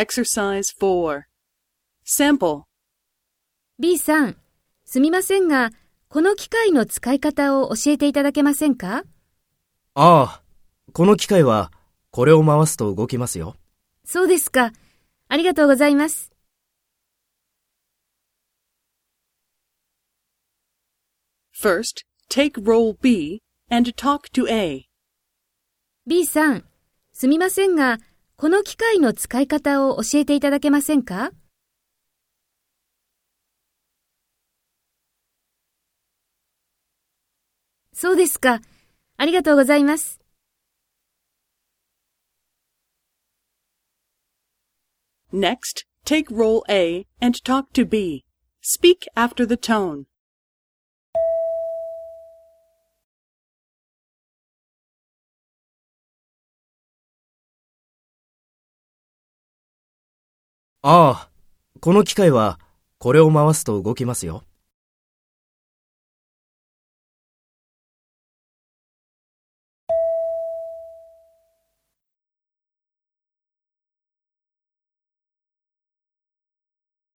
Exercise 4. Sample. B さん、すみませんが、この機械の使い方を教えていただけませんか？ああ、この機械はこれを回すと動きますよ。そうですか。ありがとうございます。First, take role B and talk to A. B さん、すみませんが、この機械の使い方を教えていただけませんかそうですか。ありがとうございます。Next, take role A and talk to B. Speak after the tone. ああ、この機械はこれを回すと動きますよ。